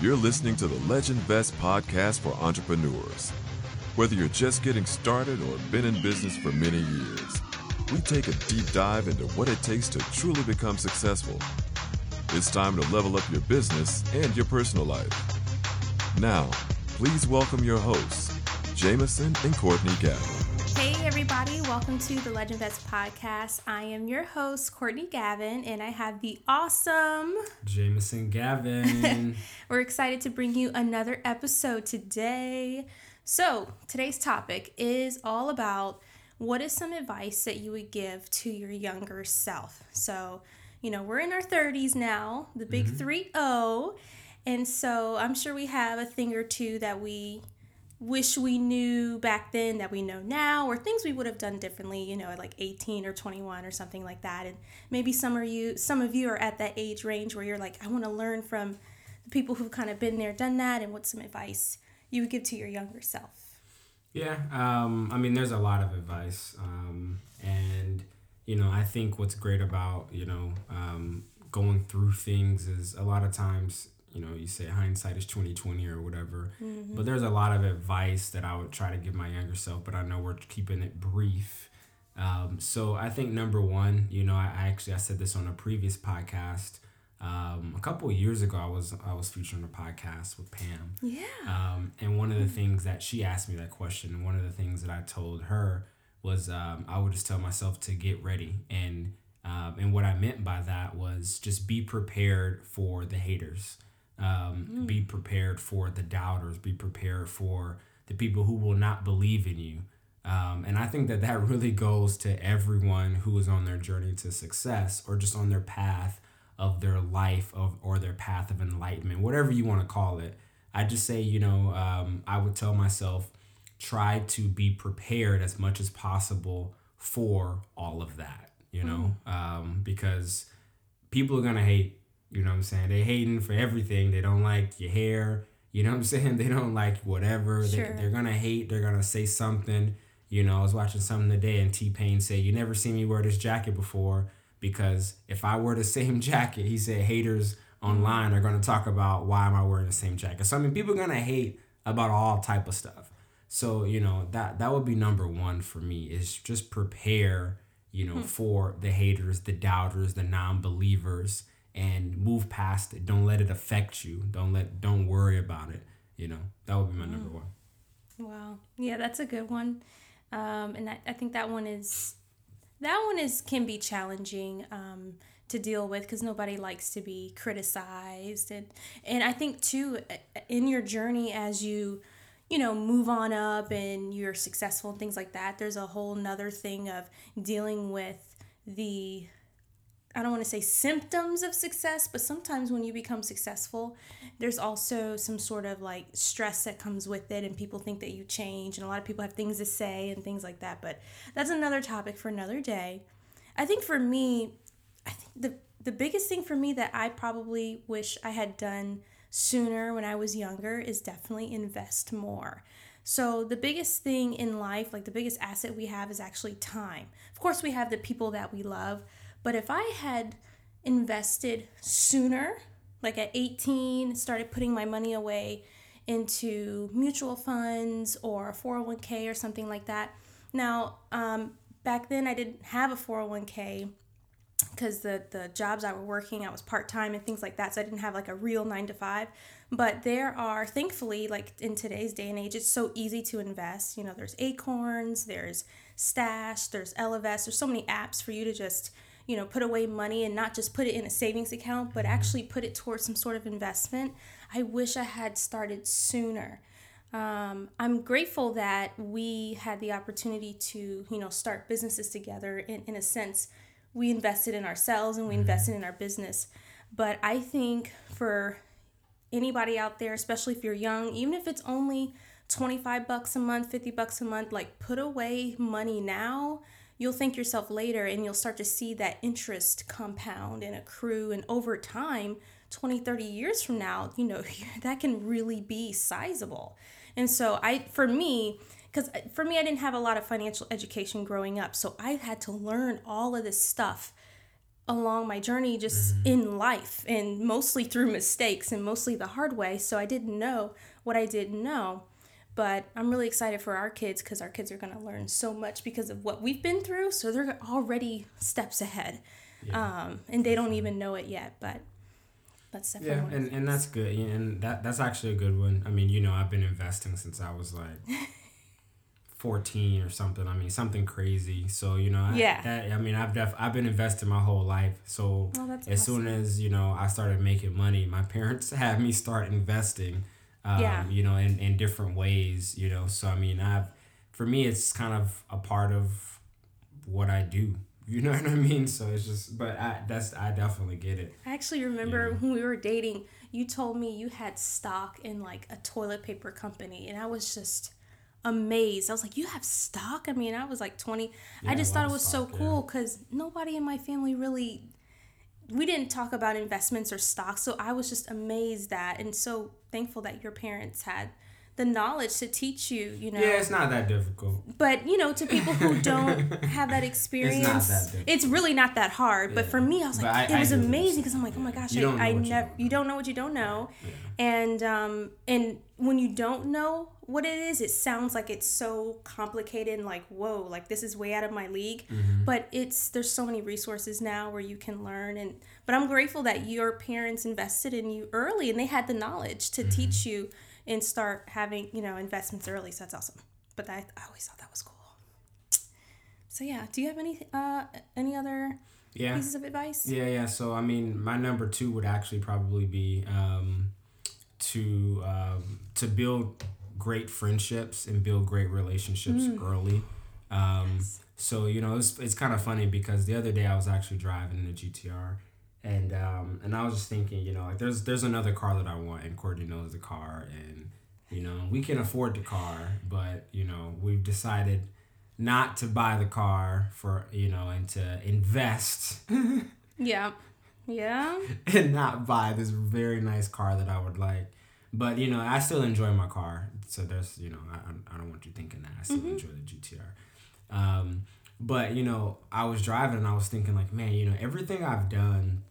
You're listening to the Legend Vest podcast for entrepreneurs. Whether you're just getting started or been in business for many years, we take a deep dive into what it takes to truly become successful. It's time to level up your business and your personal life. Now, please welcome your hosts, Jameson and Courtney Gavin. Everybody, welcome to the Legend Vest podcast. I am your host, Courtney Gavin, and I have the awesome Jameson Gavin. We're excited to bring you another episode today. So, today's topic is all about what is some advice that you would give to your younger self. So, you know, we're in our 30s now, the big Mm-hmm. 3 0. And so I'm sure we have a thing or two that we wish we knew back then that we know now or things we would have done differently you know at like 18 or 21 or something like that. And maybe some of you some of you are at that age range where you're like i want to learn from the people who've kind of been there done that and what's some advice you would give to your younger self? Yeah, um, I mean, there's a lot of advice, um, and you know, I think what's great about you know um, going through things is a lot of times you know you say hindsight is twenty twenty or whatever, but there's a lot of advice that I would try to give my younger self, but I know we're keeping it brief. Um, so I think number one, you know, I, I actually I said this on a previous podcast. Um, a couple of years ago, I was I was featured on a podcast with Pam, yeah um, and one of the things that she asked me that question, and one of the things that I told her was um, I would just tell myself to get ready. And um, and what I meant by that was just be prepared for the haters. Um, Be prepared for the doubters. Be prepared for the people who will not believe in you. Um, and I think that that really goes to everyone who is on their journey to success or just on their path of their life of or their path of enlightenment, whatever you want to call it. I just say, you know, um, I would tell myself, try to be prepared as much as possible for all of that, you know, um, because people are gonna hate. You know what I'm saying? They hating for everything. They don't like your hair. You know what I'm saying? They don't like whatever. Sure. They, they're gonna hate. They're gonna say something. You know, I was watching something today and T Pain said, "You never seen me wear this jacket before because if I wear the same jacket, he said haters online are gonna talk about why am I wearing the same jacket. So I mean, people are gonna hate about all type of stuff. So you know that that would be number one for me is just prepare. You know, hmm. for the haters, the doubters, the non-believers, and move past it. Don't let it affect you. Don't let. Don't worry about it. You know, that would be my number one. Wow. Yeah, that's a good one. Um, and I, I think that one is that one is can be challenging um, to deal with because nobody likes to be criticized and and I think too in your journey as you you know move on up and you're successful and things like that there's a whole nother thing of dealing with the I don't want to say symptoms of success, but sometimes when you become successful, there's also some sort of like stress that comes with it, and people think that you change, and a lot of people have things to say and things like that. But that's another topic for another day. I think for me, I think the the biggest thing for me that I probably wish I had done sooner when I was younger is definitely invest more. So, the biggest thing in life, like the biggest asset we have, is actually time. Of course, we have the people that we love, but if I had invested sooner, like at 18, started putting my money away into mutual funds or a 401k or something like that. Now, um, back then I didn't have a 401k because the the jobs I were working, I was part time and things like that, so I didn't have like a real nine to five. But there are thankfully, like in today's day and age, it's so easy to invest. You know, there's Acorns, there's Stash, there's Ellevest, there's so many apps for you to just you know put away money and not just put it in a savings account, but actually put it towards some sort of investment. I wish I had started sooner. Um, I'm grateful that we had the opportunity to, you know, start businesses together. In, in a sense, we invested in ourselves and we invested in our business. But I think for anybody out there, especially if you're young, even if it's only 25 bucks a month, 50 bucks a month, like put away money now. You'll thank yourself later and you'll start to see that interest compound and accrue. And over time, 20, 30 years from now, you know, that can really be sizable. And so I, for me, because for me, I didn't have a lot of financial education growing up. So I had to learn all of this stuff along my journey just mm-hmm. in life and mostly through mistakes and mostly the hard way. So I didn't know what I didn't know. But I'm really excited for our kids because our kids are going to learn so much because of what we've been through. So they're already steps ahead. Yeah. Um, and they don't even know it yet. But that's definitely yeah, and, and that's good. And that that's actually a good one. I mean, you know, I've been investing since I was like 14 or something. I mean, something crazy. So, you know, yeah. I, that, I mean, I've def- I've been investing my whole life. So, oh, as awesome. soon as, you know, I started making money, my parents had me start investing, um, yeah. you know, in, in different ways, you know. So, I mean, I've, for me, it's kind of a part of what I do. You know what I mean? So it's just, but I, that's, I definitely get it. I actually remember you know? when we were dating, you told me you had stock in like a toilet paper company. And I was just, amazed. I was like, "You have stock?" I mean, I was like 20. Yeah, I just thought it was stock, so cool cuz nobody in my family really we didn't talk about investments or stocks, so I was just amazed that and so thankful that your parents had the knowledge to teach you, you know. Yeah, it's not that difficult. But, you know, to people who don't have that experience, it's, that it's really not that hard. Yeah. But for me, I was like, I, it was amazing because I'm like, oh my gosh, I, I never, you, you don't know what you don't know. Yeah. And, um, and when you don't know what it is, it sounds like it's so complicated and like, whoa, like this is way out of my league. Mm-hmm. But it's, there's so many resources now where you can learn. And, but I'm grateful that your parents invested in you early and they had the knowledge to mm-hmm. teach you and start having you know investments early. So that's awesome. But I, I always thought that was cool. So yeah, do you have any uh any other yeah. pieces of advice? Yeah, yeah. So I mean, my number two would actually probably be um, to um, to build great friendships and build great relationships mm. early. Um, yes. So you know, it's it's kind of funny because the other day I was actually driving in the GTR and um, and I was just thinking, you know, like there's there's another car that I want, and Courtney knows the car, and you know we can afford the car, but you know we've decided not to buy the car for you know and to invest. yeah, yeah. And not buy this very nice car that I would like, but you know I still enjoy my car, so there's you know I I don't want you thinking that I still mm-hmm. enjoy the GTR. Um, but you know, I was driving and I was thinking like, man, you know, everything I've done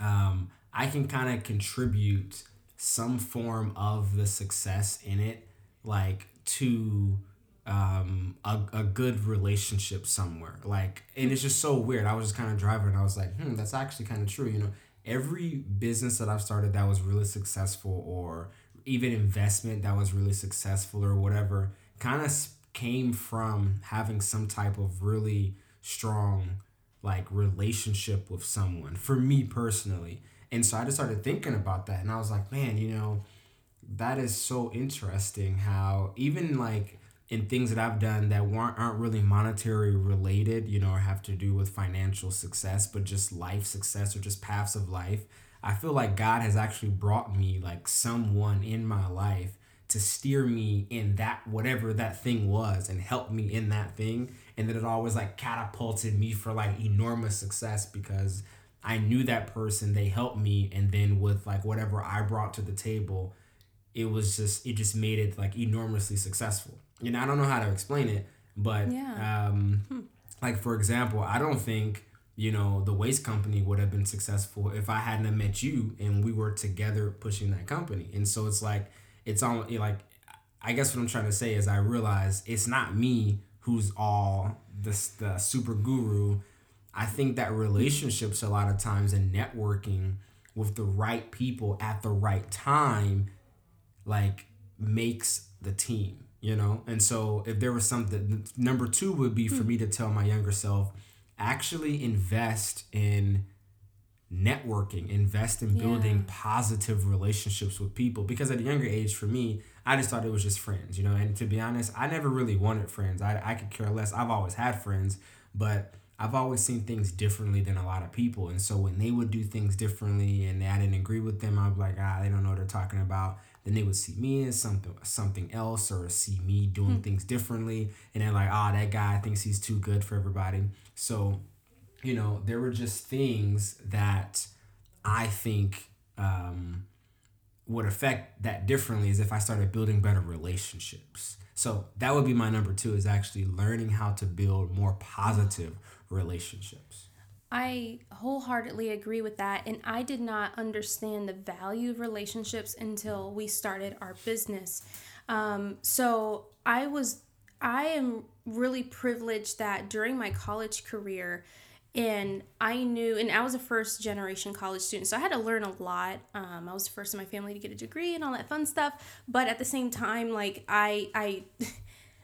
um, I can kind of contribute some form of the success in it, like to um, a, a good relationship somewhere. Like, and it's just so weird. I was just kind of driving and I was like, hmm, that's actually kind of true. You know, every business that I've started that was really successful or even investment that was really successful or whatever kind of came from having some type of really strong like relationship with someone for me personally. And so I just started thinking about that and I was like, man, you know, that is so interesting how even like in things that I've done that weren't aren't really monetary related, you know, or have to do with financial success, but just life success or just paths of life. I feel like God has actually brought me like someone in my life to steer me in that whatever that thing was and help me in that thing and then it always like catapulted me for like enormous success because I knew that person, they helped me, and then with like whatever I brought to the table, it was just it just made it like enormously successful. You know, I don't know how to explain it, but yeah. um, hmm. like for example, I don't think you know the waste company would have been successful if I hadn't met you and we were together pushing that company. And so it's like it's on like I guess what I'm trying to say is I realize it's not me who's all the, the super guru. I think that relationships a lot of times and networking with the right people at the right time like makes the team, you know? And so if there was something number 2 would be for me to tell my younger self actually invest in networking, invest in building yeah. positive relationships with people. Because at a younger age, for me, I just thought it was just friends, you know. And to be honest, I never really wanted friends. I, I could care less. I've always had friends, but I've always seen things differently than a lot of people. And so when they would do things differently and I didn't agree with them, I'd be like, ah, they don't know what they're talking about. Then they would see me as something something else or see me doing hmm. things differently. And they're like, ah, oh, that guy thinks he's too good for everybody. So you know, there were just things that I think um, would affect that differently is if I started building better relationships. So that would be my number two is actually learning how to build more positive relationships. I wholeheartedly agree with that. And I did not understand the value of relationships until we started our business. Um, so I was, I am really privileged that during my college career, and I knew, and I was a first generation college student, so I had to learn a lot. Um, I was the first in my family to get a degree and all that fun stuff. But at the same time, like I, I,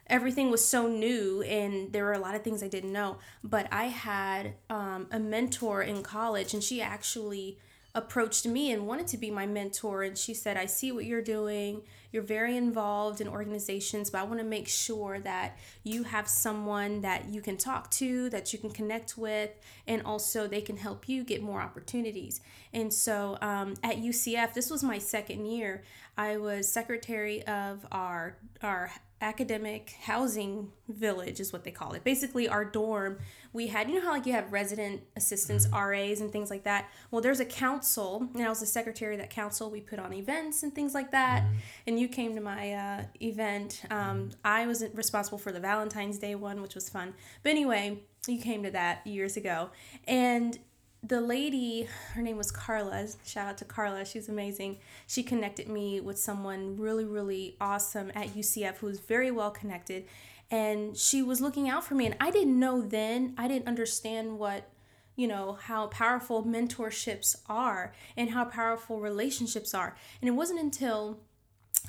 everything was so new, and there were a lot of things I didn't know. But I had um, a mentor in college, and she actually approached me and wanted to be my mentor. And she said, I see what you're doing. You're very involved in organizations, but I want to make sure that you have someone that you can talk to, that you can connect with, and also they can help you get more opportunities. And so um, at UCF, this was my second year. I was secretary of our our academic housing village is what they call it. Basically, our dorm, we had, you know how like you have resident assistants, mm-hmm. RAs, and things like that? Well, there's a council, and I was the secretary of that council. We put on events and things like that. Mm-hmm. And you came to my uh, event. Um, mm-hmm. I was responsible for the Valentine's Day one, which was fun. But anyway, you came to that years ago. And the lady, her name was Carla. Shout out to Carla. She's amazing. She connected me with someone really, really awesome at UCF who was very well connected. And she was looking out for me. And I didn't know then, I didn't understand what, you know, how powerful mentorships are and how powerful relationships are. And it wasn't until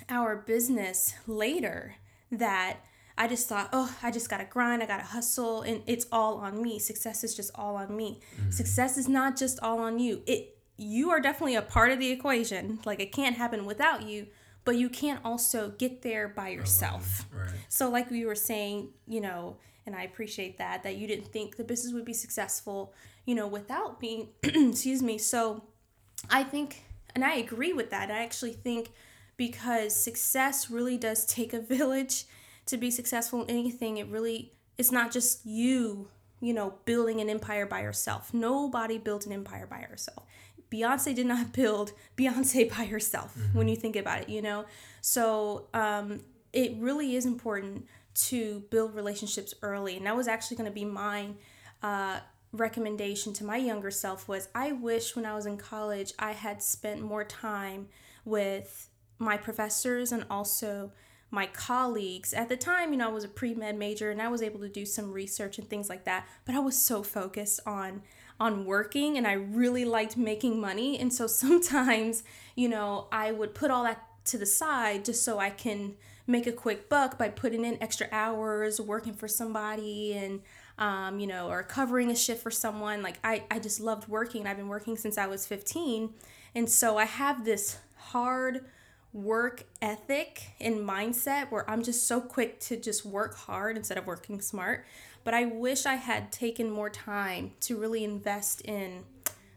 our business later that I just thought, oh, I just gotta grind, I gotta hustle, and it's all on me. Success is just all on me. Mm-hmm. Success is not just all on you. It you are definitely a part of the equation. Like it can't happen without you, but you can't also get there by yourself. Right. So like we were saying, you know, and I appreciate that that you didn't think the business would be successful, you know, without me. excuse me. So I think and I agree with that. I actually think because success really does take a village to be successful in anything, it really it's not just you, you know, building an empire by yourself. Nobody built an empire by herself. Beyonce did not build Beyonce by herself mm-hmm. when you think about it, you know? So um, it really is important to build relationships early. And that was actually going to be mine. Uh, recommendation to my younger self was I wish when I was in college I had spent more time with my professors and also my colleagues. At the time you know i was a pre-med major and i was able to do some research and things like that but i was so focused on on working and i really liked making money. And so sometimes you know i would put all that to the side just so i can make a quick buck by putting in extra hours working for somebody and um, you know or covering a shift for someone. Like I, I just loved working. I've been working since i was 15 and so i have this hard work ethic and mindset where I'm just so quick to just work hard instead of working smart. But I wish I had taken more time to really invest in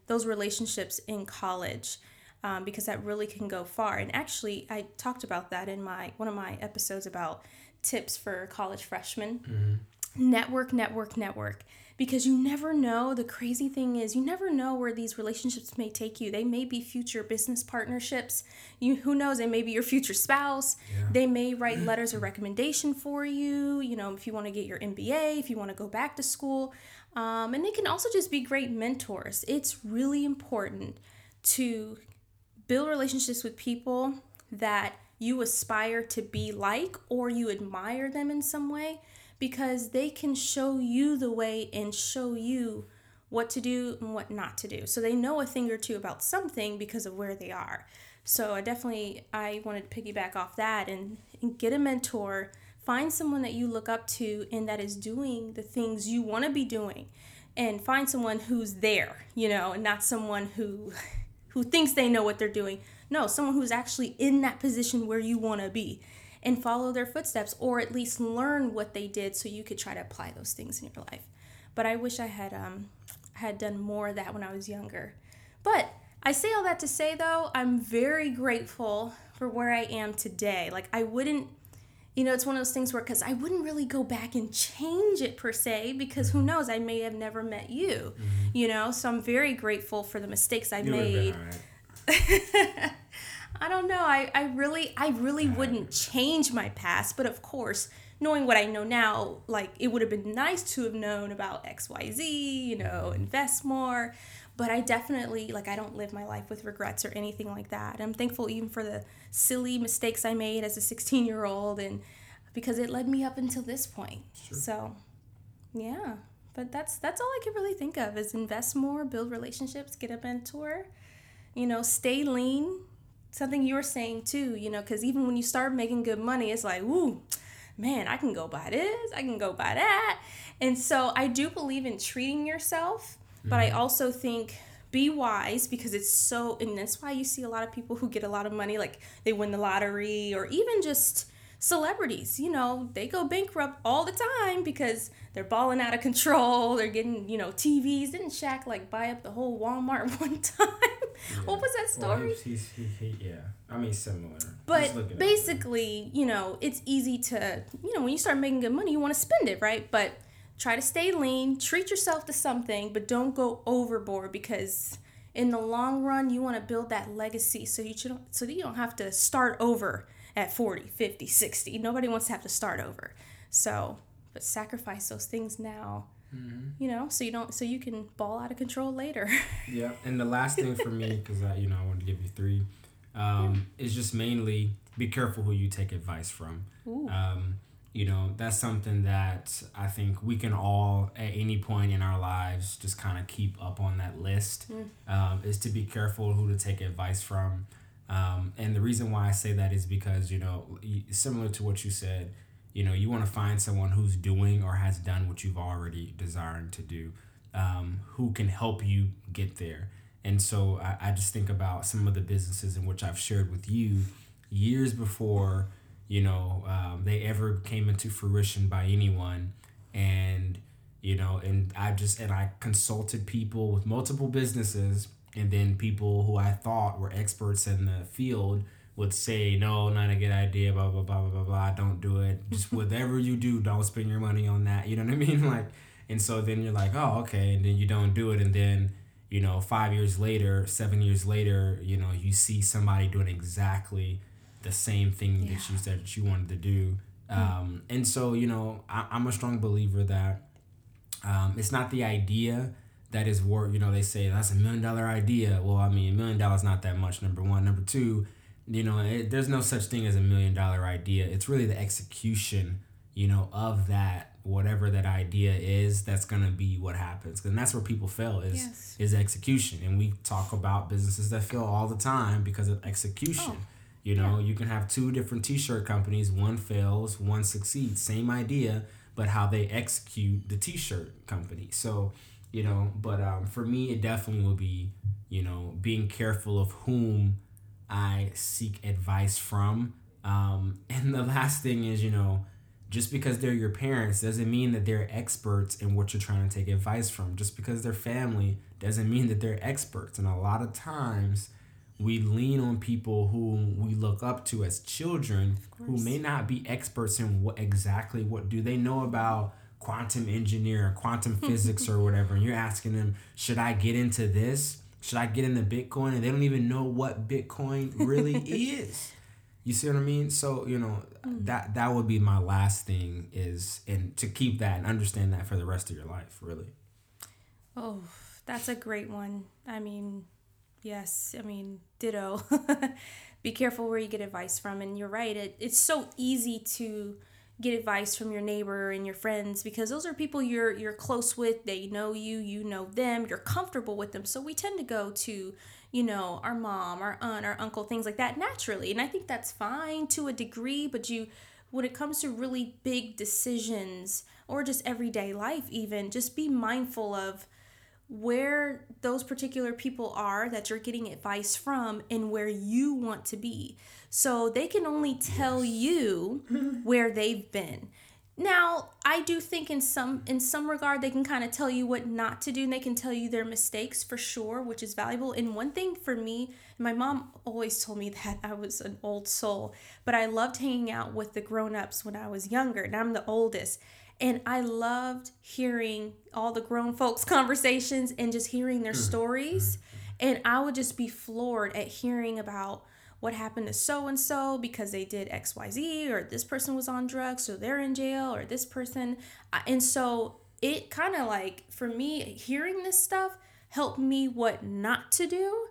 those relationships in college. Um, because that really can go far. And actually, I talked about that in my one of my episodes about tips for college freshmen. Mm-hmm. Network, network, network because you never know. The crazy thing is, you never know where these relationships may take you. They may be future business partnerships. You who knows? They may be your future spouse. Yeah. They may write letters of recommendation for you. You know, if you want to get your MBA, if you want to go back to school, um, and they can also just be great mentors. It's really important to build relationships with people that you aspire to be like or you admire them in some way because they can show you the way and show you what to do and what not to do. So they know a thing or two about something because of where they are. So I definitely I wanted to piggyback off that and, and get a mentor, find someone that you look up to and that is doing the things you want to be doing and find someone who's there, you know, and not someone who who thinks they know what they're doing. No, someone who's actually in that position where you want to be and follow their footsteps or at least learn what they did so you could try to apply those things in your life. But I wish I had um had done more of that when I was younger. But I say all that to say though, I'm very grateful for where I am today. Like I wouldn't you know, it's one of those things where because I wouldn't really go back and change it per se because who knows, I may have never met you, mm-hmm. you know. So I'm very grateful for the mistakes I made. I don't know. I, I really I really wouldn't change my past, but of course, knowing what I know now, like it would have been nice to have known about XYZ, you know, invest more. But I definitely, like, I don't live my life with regrets or anything like that. I'm thankful even for the silly mistakes I made as a 16 year old and because it led me up until this point. Sure. So, yeah. But that's that's all I can really think of is invest more, build relationships, get a mentor, you know, stay lean. Something you were saying too, you know, because even when you start making good money, it's like, ooh, man, I can go buy this, I can go buy that. And so I do believe in treating yourself, mm-hmm. but I mm-hmm. also think be wise because it's so, and that's why you see a lot of people who get a lot of money, like they win the lottery or even just celebrities, you know, they go bankrupt all the time because they're balling out of control. They're getting, you know, TVs. Didn't Shaq like buy up the whole Walmart one time? Yeah. What was that story? Well, he's, he's, he, he, yeah, I mean similar. But basically, you know, it's easy to, you know, when you start making good money, you want to spend it, right? But try to stay lean, treat yourself to something, but don't go overboard because in the long run, you want to build that legacy so you don't, so that you don't have to start over at 40, 50, 60. Nobody wants to have to start over. So, but sacrifice those things now. Mm-hmm. You know, so you don't, so you can ball out of control later. yeah, and the last thing for me, because I, you know, I wanted to give you three, um, yeah. is just mainly be careful who you take advice from. Um, you know, that's something that I think we can all, at any point in our lives, just kind of keep up on that list. Mm. Um, is to be careful who to take advice from. Um, and the reason why I say that is because, you know, similar to what you said, you know, you want to find someone who's doing or has done what you've already desired to do, um, who can help you get there. And so I, I just think about some of the businesses in which I've shared with you years before, you know, um, they ever came into fruition by anyone. And, you know, and I just, and I consulted people with multiple businesses and then people who I thought were experts in the field would say, no, not a good idea, blah, blah, blah, blah, blah, blah, don't do it. Just whatever you do, don't spend your money on that. You know what I mean? Like, and so then you're like, oh, okay. And then you don't do it. And then, you know, five years later, seven years later, you know, you see somebody doing exactly the same thing yeah. that you said that you wanted to do. Hmm. Um, and so, you know, I, I'm a strong believer that um, it's not the idea that is worth, you know, they say that's a million dollar idea. Well, I mean, a million dollars not that much, number one. Number two, you know, it, there's no such thing as a million dollar idea. It's really the execution, you know, of that whatever that idea is that's going to be what happens and that's where people fail is yes. is execution and we talk about businesses that fail all the time because of execution oh. you know yeah. you can have two different t-shirt companies one fails one succeeds same idea but how they execute the t-shirt company so you know but um, for me it definitely will be you know being careful of whom i seek advice from. Um, and the last thing is you know just because they're your parents doesn't mean that they're experts in what you're trying to take advice from. Just because they're family doesn't mean that they're experts. And a lot of times we lean on people who we look up to as children who may not be experts in what exactly what do they know about quantum engineer, quantum physics, or whatever, and you're asking them, should I get into this? Should I get into Bitcoin? And they don't even know what Bitcoin really is. You see what I mean? So you know mm. that that would be my last thing is and to keep that and understand that for the rest of your life, really. Oh, that's a great one. I mean, yes. I mean, ditto. be careful where you get advice from, and you're right. It it's so easy to get advice from your neighbor and your friends because those are people you're you're close with they know you you know them you're comfortable with them. So we tend to go to you know our mom our aunt our uncle things like that naturally. And i think that's fine to a degree but you when it comes to really big decisions or just everyday life even just be mindful of where those particular people are that you're getting advice from and where you want to be. So they can only tell yes. you where they've been. Now, I do think in some in some regard they can kind of tell you what not to do and they can tell you their mistakes for sure, which is valuable. And one thing for me, my mom always told me that I was an old soul, but I loved hanging out with the grown-ups when I was younger, and I'm the oldest. And I loved hearing all the grown folks' conversations and just hearing their mm-hmm. stories. And I would just be floored at hearing about what happened to so and so because they did XYZ, or this person was on drugs, so they're in jail, or this person. And so it kind of like, for me, hearing this stuff helped me what not to do.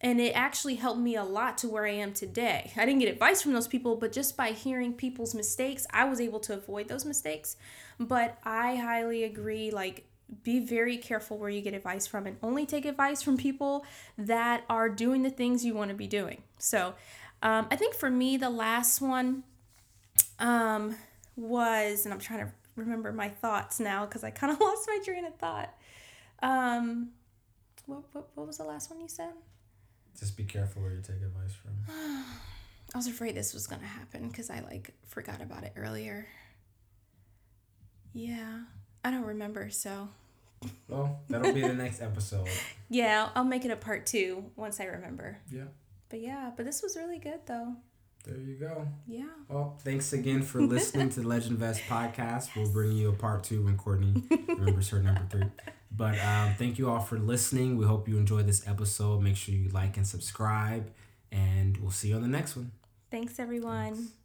And it actually helped me a lot to where I am today. I didn't get advice from those people, but just by hearing people's mistakes, I was able to avoid those mistakes. But I highly agree, like, be very careful where you get advice from and only take advice from people that are doing the things you want to be doing. So, um, I think for me, the last one um, was, and I'm trying to remember my thoughts now because I kind of lost my train of thought. Um, what, what, what was the last one you said? Just be careful where you take advice from. I was afraid this was gonna happen because I like forgot about it earlier. Yeah, I don't remember. So. Well, that'll be the next episode. Yeah, I'll make it a part two once I remember. Yeah. But yeah, but this was really good though. There you go. Yeah. Well, thanks again for listening to the Legend Vest podcast. We'll bring you a part two when Courtney remembers her number three. But um, thank you all for listening. We hope you enjoyed this episode. Make sure you like and subscribe, and we'll see you on the next one. Thanks, everyone. Thanks.